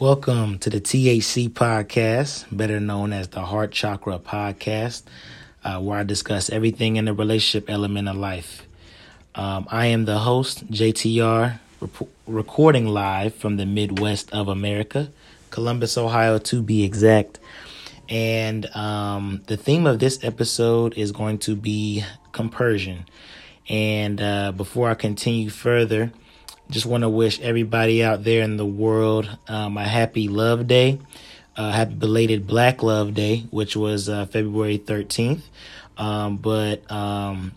Welcome to the THC podcast, better known as the Heart Chakra podcast, uh, where I discuss everything in the relationship element of life. Um, I am the host, JTR, rep- recording live from the Midwest of America, Columbus, Ohio, to be exact. And um, the theme of this episode is going to be compersion. And uh, before I continue further, just want to wish everybody out there in the world um, a happy Love Day. Uh, happy belated Black Love Day, which was uh, February 13th. Um, but um,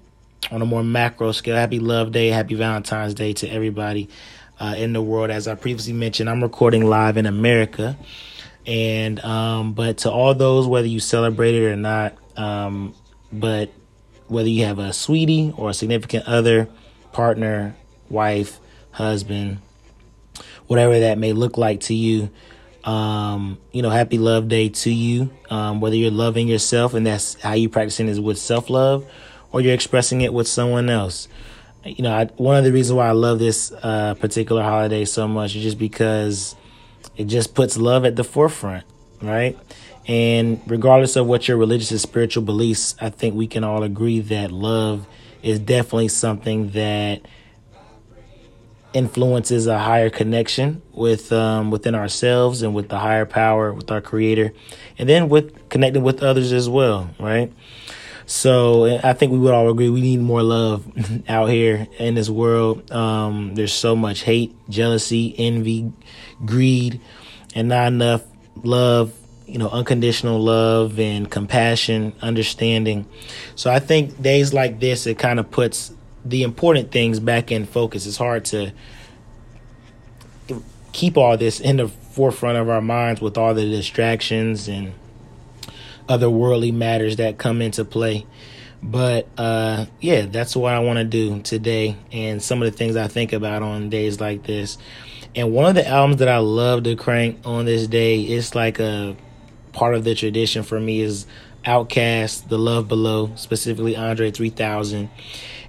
on a more macro scale, happy Love Day, happy Valentine's Day to everybody uh, in the world. As I previously mentioned, I'm recording live in America. And, um, but to all those, whether you celebrate it or not, um, but whether you have a sweetie or a significant other, partner, wife, husband, whatever that may look like to you. Um, you know, happy love day to you. Um, whether you're loving yourself and that's how you practicing is with self love, or you're expressing it with someone else. You know, I, one of the reasons why I love this uh, particular holiday so much is just because it just puts love at the forefront, right? And regardless of what your religious and spiritual beliefs, I think we can all agree that love is definitely something that influences a higher connection with um, within ourselves and with the higher power, with our Creator, and then with connecting with others as well, right? So I think we would all agree we need more love out here in this world. Um, there's so much hate, jealousy, envy, greed, and not enough love. You know, unconditional love and compassion, understanding. So I think days like this, it kind of puts the important things back in focus. It's hard to keep all this in the forefront of our minds with all the distractions and other worldly matters that come into play. But uh, yeah, that's what I want to do today, and some of the things I think about on days like this. And one of the albums that I love to crank on this day, it's like a part of the tradition for me is OutKast, The Love Below, specifically Andre 3000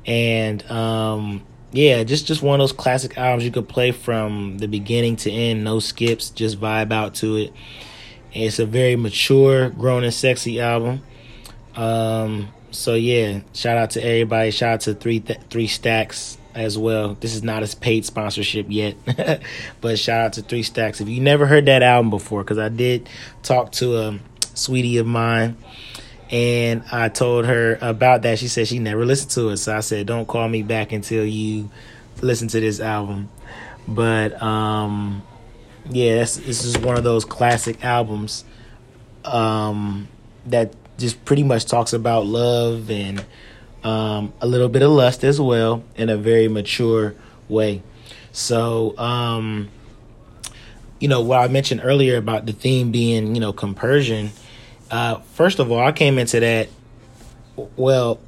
and um, yeah, just just one of those classic albums you could play from the beginning to end, no skips, just vibe out to it. It's a very mature, grown and sexy album. Um, so yeah, shout out to everybody. Shout out to three th- three stacks as well. This is not a paid sponsorship yet, but shout out to Three Stacks. If you never heard that album before, because I did talk to a sweetie of mine and I told her about that. She said she never listened to it. So I said, don't call me back until you listen to this album. But um, yeah, this, is one of those classic albums um, that just pretty much talks about love and um, a little bit of lust as well in a very mature way. So, um, you know, what I mentioned earlier about the theme being, you know, compersion uh, first of all, I came into that. Well,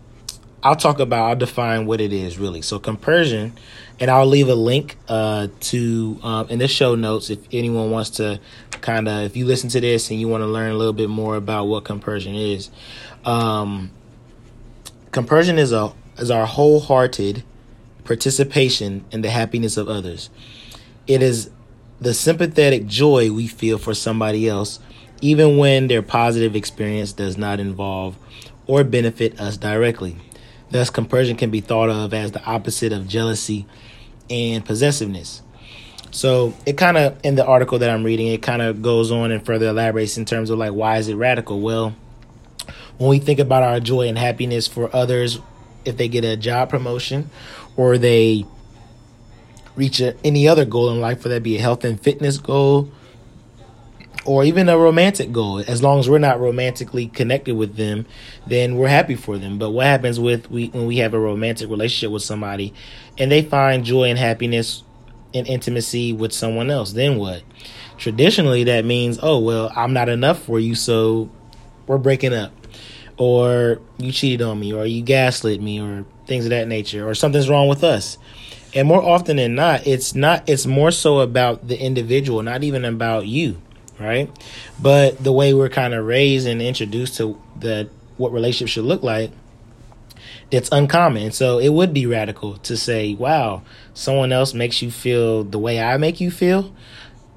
I'll talk about. I'll define what it is really. So compersion, and I'll leave a link uh, to um, in the show notes if anyone wants to kind of if you listen to this and you want to learn a little bit more about what compersion is. Um, compersion is a is our wholehearted participation in the happiness of others. It is the sympathetic joy we feel for somebody else even when their positive experience does not involve or benefit us directly. Thus, compersion can be thought of as the opposite of jealousy and possessiveness. So, it kind of, in the article that I'm reading, it kind of goes on and further elaborates in terms of like, why is it radical? Well, when we think about our joy and happiness for others, if they get a job promotion or they reach a, any other goal in life, whether that be a health and fitness goal, or even a romantic goal. As long as we're not romantically connected with them, then we're happy for them. But what happens with we when we have a romantic relationship with somebody and they find joy and happiness and intimacy with someone else? Then what? Traditionally that means, "Oh, well, I'm not enough for you, so we're breaking up." Or you cheated on me or you gaslit me or things of that nature or something's wrong with us. And more often than not, it's not it's more so about the individual, not even about you right? But the way we're kind of raised and introduced to the what relationships should look like, it's uncommon. So it would be radical to say, "Wow, someone else makes you feel the way I make you feel."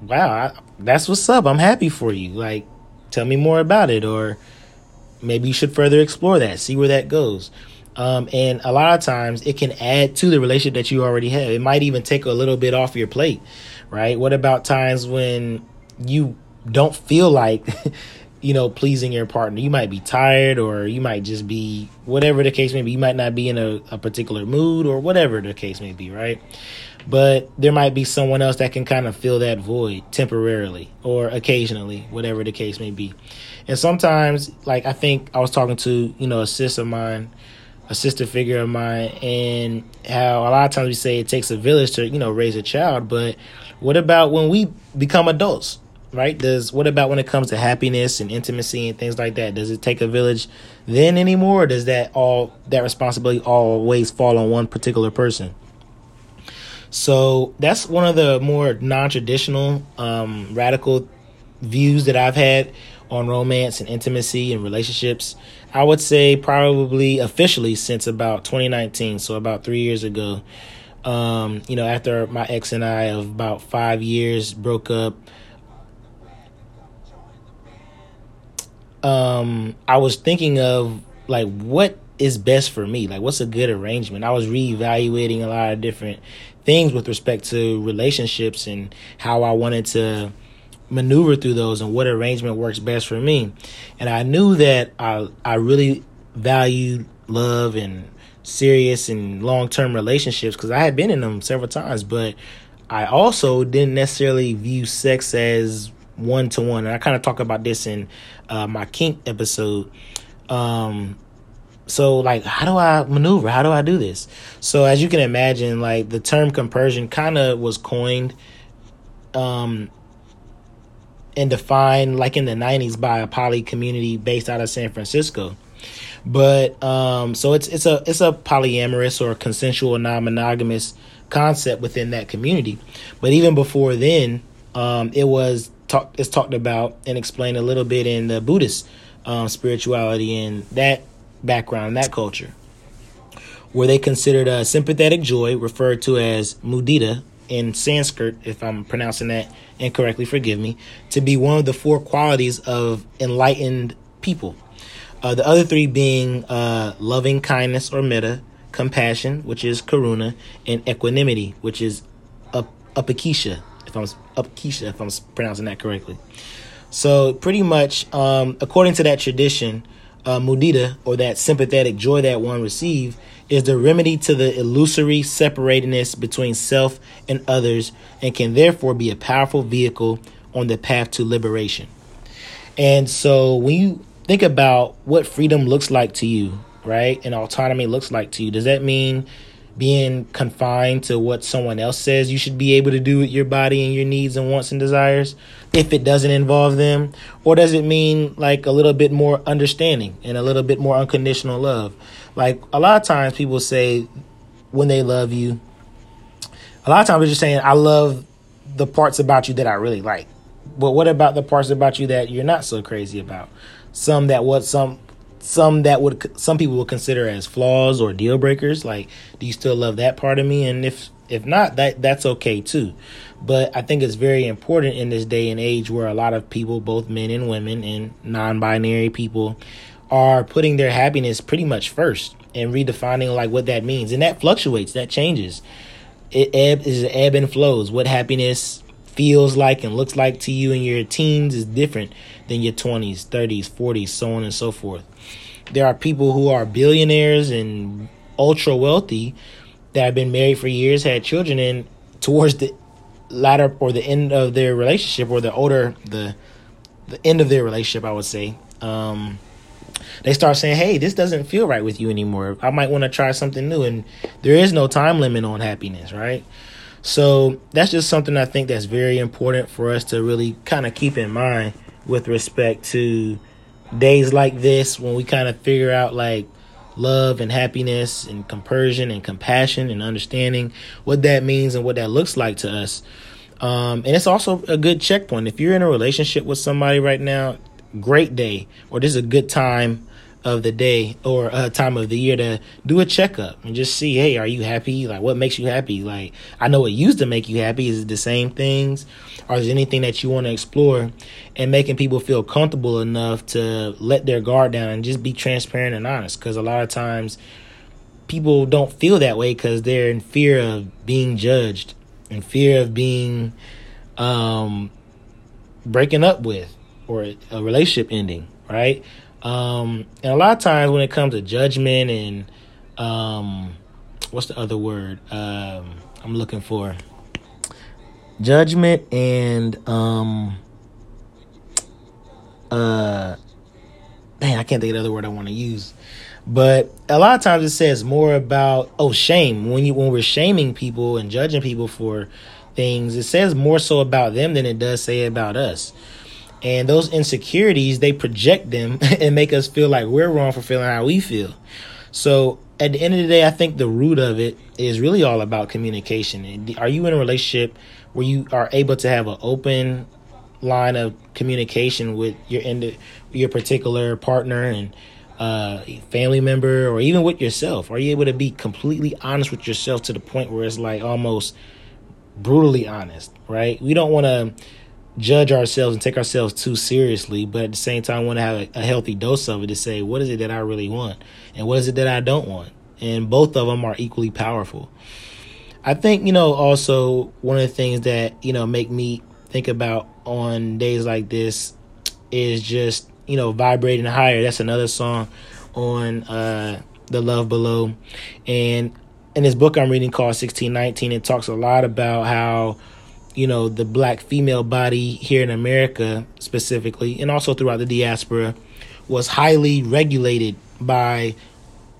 wow, I, that's what's up. I'm happy for you. Like, tell me more about it, or maybe you should further explore that, see where that goes. Um, and a lot of times it can add to the relationship that you already have. It might even take a little bit off your plate, right? What about times when you don't feel like, you know, pleasing your partner? You might be tired or you might just be, whatever the case may be, you might not be in a, a particular mood or whatever the case may be, right? But there might be someone else that can kind of fill that void temporarily or occasionally, whatever the case may be. And sometimes, like I think I was talking to, you know, a sister of mine a sister figure of mine and how a lot of times we say it takes a village to you know raise a child but what about when we become adults right? Does what about when it comes to happiness and intimacy and things like that? Does it take a village then anymore or does that all that responsibility always fall on one particular person? So that's one of the more non-traditional um, radical views that i've had on romance and intimacy and relationships. I would say probably officially since about 2019, so about three years ago. Um, you know, after my ex and I of about five years broke up, um, I was thinking of like what is best for me, like what's a good arrangement. I was reevaluating a lot of different things with respect to relationships and how I wanted to maneuver through those and what arrangement works best for me. And I knew that I I really valued love and serious and long term relationships because I had been in them several times, but I also didn't necessarily view sex as one to one. And I kind of talk about this in uh, my kink episode. Um, so like how do i maneuver how do i do this so as you can imagine like the term compersion kind of was coined um and defined like in the 90s by a poly community based out of San Francisco. But um so it's it's a it's a polyamorous or consensual non-monogamous concept within that community. But even before then, um it was talked it's talked about and explained a little bit in the Buddhist um spirituality and that background, that culture. Where they considered a sympathetic joy referred to as mudita in Sanskrit, if I'm pronouncing that incorrectly, forgive me, to be one of the four qualities of enlightened people. Uh, the other three being uh, loving kindness or metta, compassion, which is karuna, and equanimity, which is apakisha, if I'm upakisha, if I'm pronouncing that correctly. So pretty much, um, according to that tradition, uh, mudita or that sympathetic joy that one receives is the remedy to the illusory separatedness between self and others and can therefore be a powerful vehicle on the path to liberation. And so when you think about what freedom looks like to you, right, and autonomy looks like to you, does that mean being confined to what someone else says you should be able to do with your body and your needs and wants and desires if it doesn't involve them? Or does it mean like a little bit more understanding and a little bit more unconditional love? Like a lot of times people say when they love you, a lot of times they're just saying, I love the parts about you that I really like. But what about the parts about you that you're not so crazy about? Some that what some some that would some people would consider as flaws or deal breakers. Like, do you still love that part of me? And if if not, that that's okay too. But I think it's very important in this day and age where a lot of people, both men and women and non-binary people, are putting their happiness pretty much first and redefining like what that means. And that fluctuates, that changes. It ebb is ebb and flows. What happiness feels like and looks like to you in your teens is different than your 20s, 30s, 40s, so on and so forth. There are people who are billionaires and ultra wealthy that have been married for years, had children, and towards the latter or the end of their relationship or the older the the end of their relationship, I would say, um, they start saying, "Hey, this doesn't feel right with you anymore. I might want to try something new." And there is no time limit on happiness, right? So that's just something I think that's very important for us to really kind of keep in mind with respect to days like this when we kind of figure out like love and happiness and compersion and compassion and understanding what that means and what that looks like to us. Um, and it's also a good checkpoint. If you're in a relationship with somebody right now, great day, or this is a good time of the day or a time of the year to do a checkup and just see, hey, are you happy? Like, what makes you happy? Like, I know what used to make you happy. Is it the same things? Or is anything that you want to explore? And making people feel comfortable enough to let their guard down and just be transparent and honest. Because a lot of times people don't feel that way because they're in fear of being judged, in fear of being um, breaking up with or a relationship ending, right? Um, and a lot of times when it comes to judgment and um, what's the other word um, I'm looking for? Judgment and um, uh, man, I can't think of the other word I want to use. But a lot of times it says more about oh shame when you when we're shaming people and judging people for things. It says more so about them than it does say about us. And those insecurities, they project them and make us feel like we're wrong for feeling how we feel. So at the end of the day, I think the root of it is really all about communication. Are you in a relationship where you are able to have an open line of communication with your end, your particular partner and uh, family member, or even with yourself? Are you able to be completely honest with yourself to the point where it's like almost brutally honest, right? We don't want to judge ourselves and take ourselves too seriously, but at the same time, want to have a, a, healthy dose of it to say, what is it that I really want? And what is it that I don't want? And both of them are equally powerful. I think, you know, also one of the things that, you know, make me think about on days like this is just, you know, vibrating higher. That's another song on uh the Love Below. And in this book I'm reading called 1619, it talks a lot about how you know, the black female body here in America specifically, and also throughout the diaspora, was highly regulated by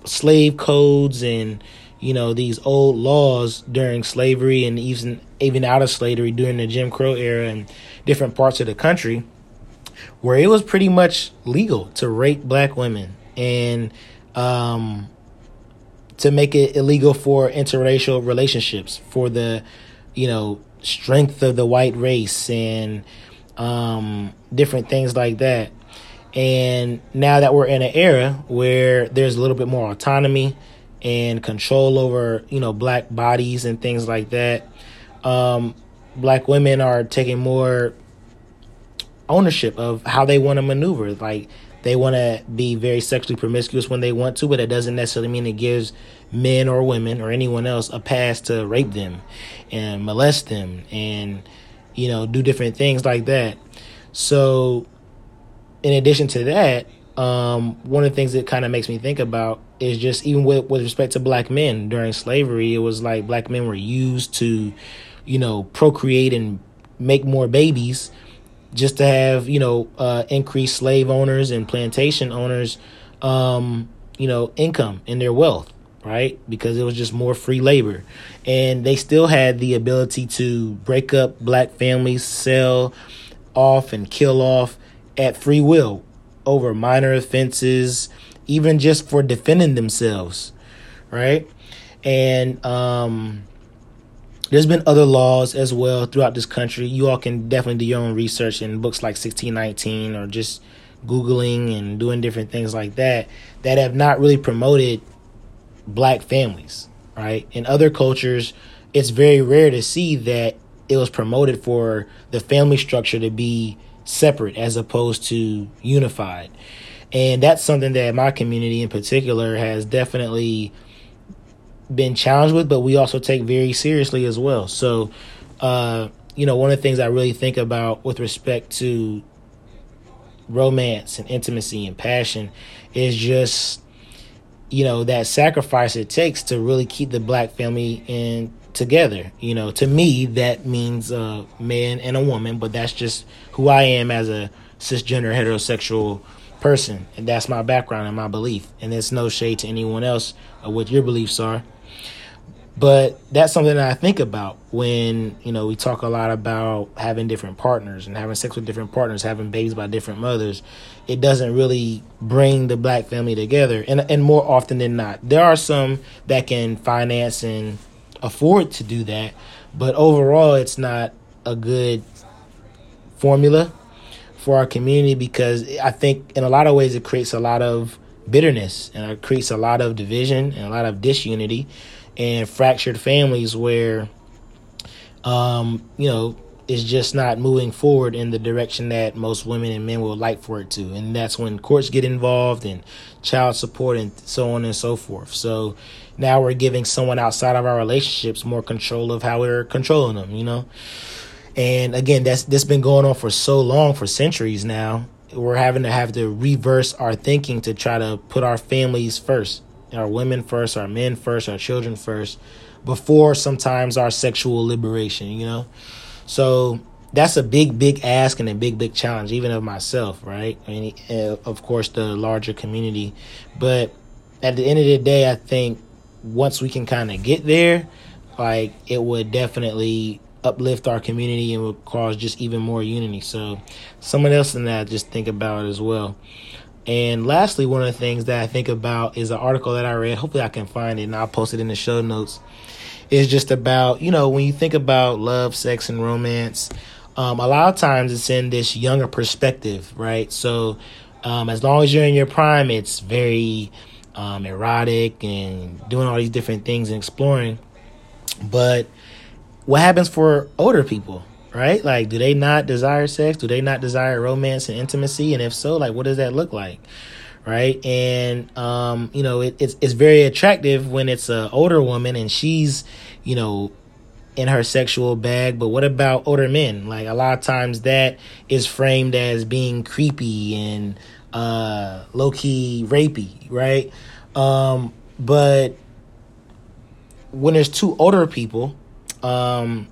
slave codes and you know these old laws during slavery and even even out of slavery during the Jim Crow era and different parts of the country where it was pretty much legal to rape black women and um, to make it illegal for interracial relationships for the you know strength of the white race and um, different things like that. And now that we're in an era where there's a little bit more autonomy and control over, you know, black bodies and things like that, um, black women are taking more ownership of how they want to maneuver. Like they want to be very sexually promiscuous when they want to, but it doesn't necessarily mean it gives men or women or anyone else a pass to rape them and molest them and you know do different things like that. So, in addition to that, um, one of the things that kind of makes me think about is just even with with respect to black men during slavery, it was like black men were used to, you know, procreate and make more babies just to have you know uh, increased slave owners and plantation owners um, you know income and their wealth right? Because it was just more free labor. And they still had the ability to break up black families sell off and kill off at free will over minor offenses even just for defending themselves right? And um there's been other laws as well throughout this country. You all can definitely do your own research in books like 1619 or just Googling and doing different things like that that have not really promoted black families, right? In other cultures, it's very rare to see that it was promoted for the family structure to be separate as opposed to unified. And that's something that my community in particular has definitely been challenged with, but we also take very seriously as well. So, uh, you know, one of the things I really think about with respect to romance and intimacy and passion is just, you know, that sacrifice it takes to really keep the black family in together. You know, to me, that means a man and a woman, but that's just who I am as a cisgender heterosexual person. And that's my background and my belief. And there's no shade to anyone else of what your beliefs are. But that's something that I think about when, you know, we talk a lot about having different partners and having sex with different partners, having babies by different mothers. It doesn't really bring the black family together. And and more often than not. There are some that can finance and afford to do that, but overall it's not a good formula for our community because I think in a lot of ways it creates a lot of bitterness and it creates a lot of division and a lot of disunity and fractured families where um, you know it's just not moving forward in the direction that most women and men would like for it to. And that's when courts get involved and child support and so on and so forth. So now we're giving someone outside of our relationships more control of how we're controlling them, you know? And again, that's this been going on for so long, for centuries now. We're having to have to reverse our thinking to try to put our families first, our women first, our men first, our children first, before sometimes our sexual liberation, you know? So that's a big, big ask and a big, big challenge, even of myself, right? I mean, uh, of course, the larger community. But at the end of the day, I think once we can kind of get there, like it would definitely uplift our community and would cause just even more unity. So, someone else in that just think about it as well. And lastly, one of the things that I think about is an article that I read. Hopefully, I can find it and I'll post it in the show notes is just about, you know, when you think about love, sex, and romance, um, a lot of times it's in this younger perspective, right? So, um, as long as you're in your prime, it's very um, erotic and doing all these different things and exploring. But what happens for older people, right? Like, do they not desire sex? Do they not desire romance and intimacy? And if so, like, what does that look like? right? And um, you know, it, it's it's very attractive when it's an older woman and she's, you know, in her sexual bag. But what about older men? Like a lot of times that is framed as being creepy and uh, low key rapey, right? Um, but when there's two older people um,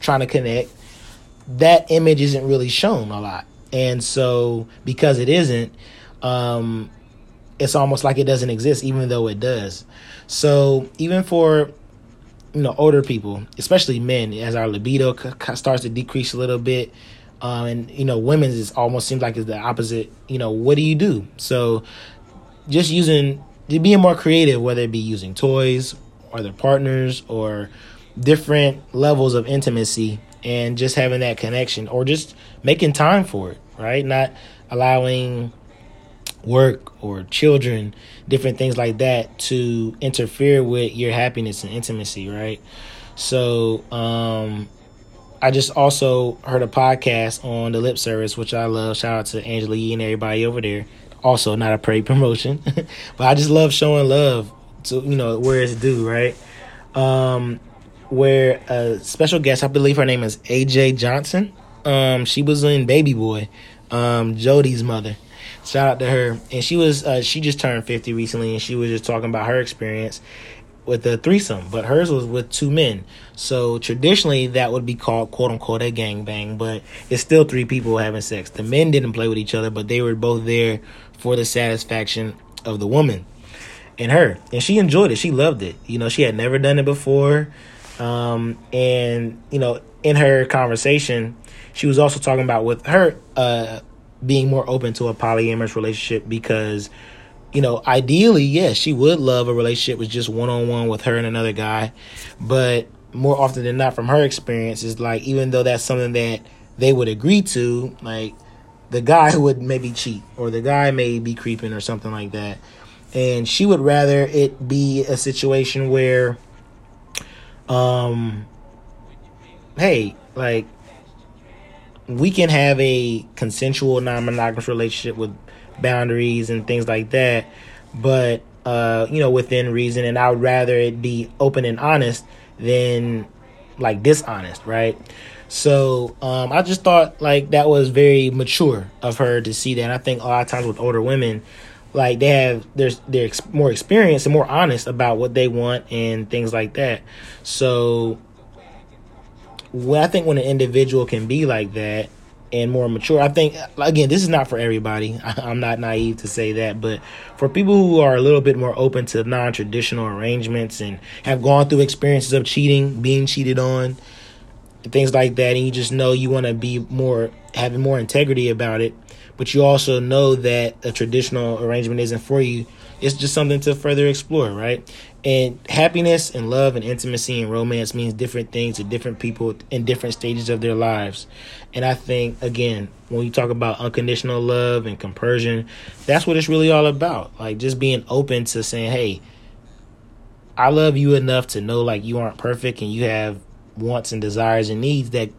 trying to connect, that image isn't really shown a lot. And so, because it isn't, um, it's almost like it doesn't exist, even though it does. So even for you know older people, especially men, as our libido c- starts to decrease a little bit, um, and you know women's is almost seems like it's the opposite. You know what do you do? So just using being more creative, whether it be using toys or their partners or different levels of intimacy and just having that connection or just making time for it, right? Not allowing work or children, different things like that to interfere with your happiness and intimacy, right? So, um, I just also heard a podcast on the lip service, which I love. Shout out to Angela Yee and everybody over there. Also, not a paid promotion, but I just love showing love to you know where it's due, right? Um, where a special guest, I believe her name is AJ Johnson. Um, she was in Baby Boy, um, Jody's mother Shout out to her. And she was uh, she just turned 50 recently and she was just talking about her experience with a threesome, but hers was with two men. So traditionally that would be called quote unquote a gangbang, but it's still three people having sex. The men didn't play with each other, but they were both there for the satisfaction of the woman and her. And she enjoyed it. She loved it. You know, she had never done it before. Um, and you know, in her conversation, she was also talking about with her uh being more open to a polyamorous relationship because you know ideally yes she would love a relationship with just one-on-one with her and another guy. But more often than not from her experience is like even though that's something that they would agree to like the guy would maybe cheat or the guy may be creeping or something like that. And she would rather it be a situation where um hey like we can have a consensual non-monogamous relationship with boundaries and things like that but uh you know within reason and i would rather it be open and honest than like dishonest right? So um i just thought like that was very mature of her to see that i think a lot of times with older women like they have there's they're ex- more experienced and more honest about what they want and things like that so when I think when an individual can be like that and more mature, I think again this is not for everybody. I'm not naive to say that, but for people who are a little bit more open to non-traditional arrangements and have gone through experiences of cheating, being cheated on, things like that, and you just know you want to be more having more integrity about it, but you also know that a traditional arrangement isn't for you. It's just something to further explore, right? and happiness and love and intimacy and romance means different things to different people in different stages of their lives. And I think, again, when you talk about unconditional love and compersion, that's what it's really all about. Like just being open to saying, hey, I love you enough to know like you aren't perfect and you have wants and desires and needs that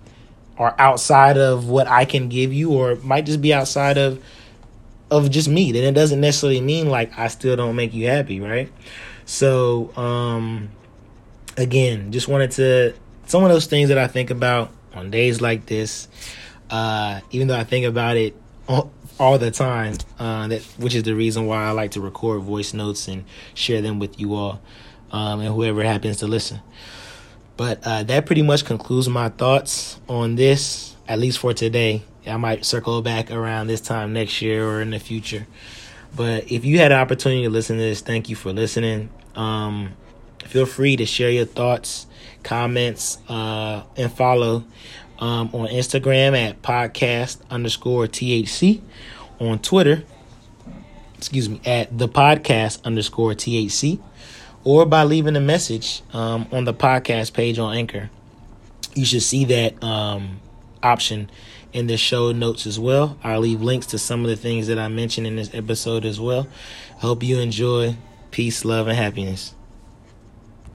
are outside of what I can give you or might just be outside of of just me. Then it doesn't necessarily mean like I still don't make you happy, right? So, um, again, just wanted to some of those things that I think about on days like this. Uh, even though I think about it all, all the time, uh, that which is the reason why I like to record voice notes and share them with you all, um, and whoever happens to listen. But uh, that pretty much concludes my thoughts on this, at least for today. I might circle back around this time next year or in the future. But if you had an opportunity to listen to this, thank you for listening. Um, feel free to share your thoughts, comments, uh, and follow um, on Instagram at podcast underscore THC, on Twitter, excuse me, at the podcast underscore THC, or by leaving a message um, on the podcast page on Anchor. You should see that um, option in the show notes as well. I'll leave links to some of the things that I mentioned in this episode as well. I hope you enjoy. Peace, love, and happiness.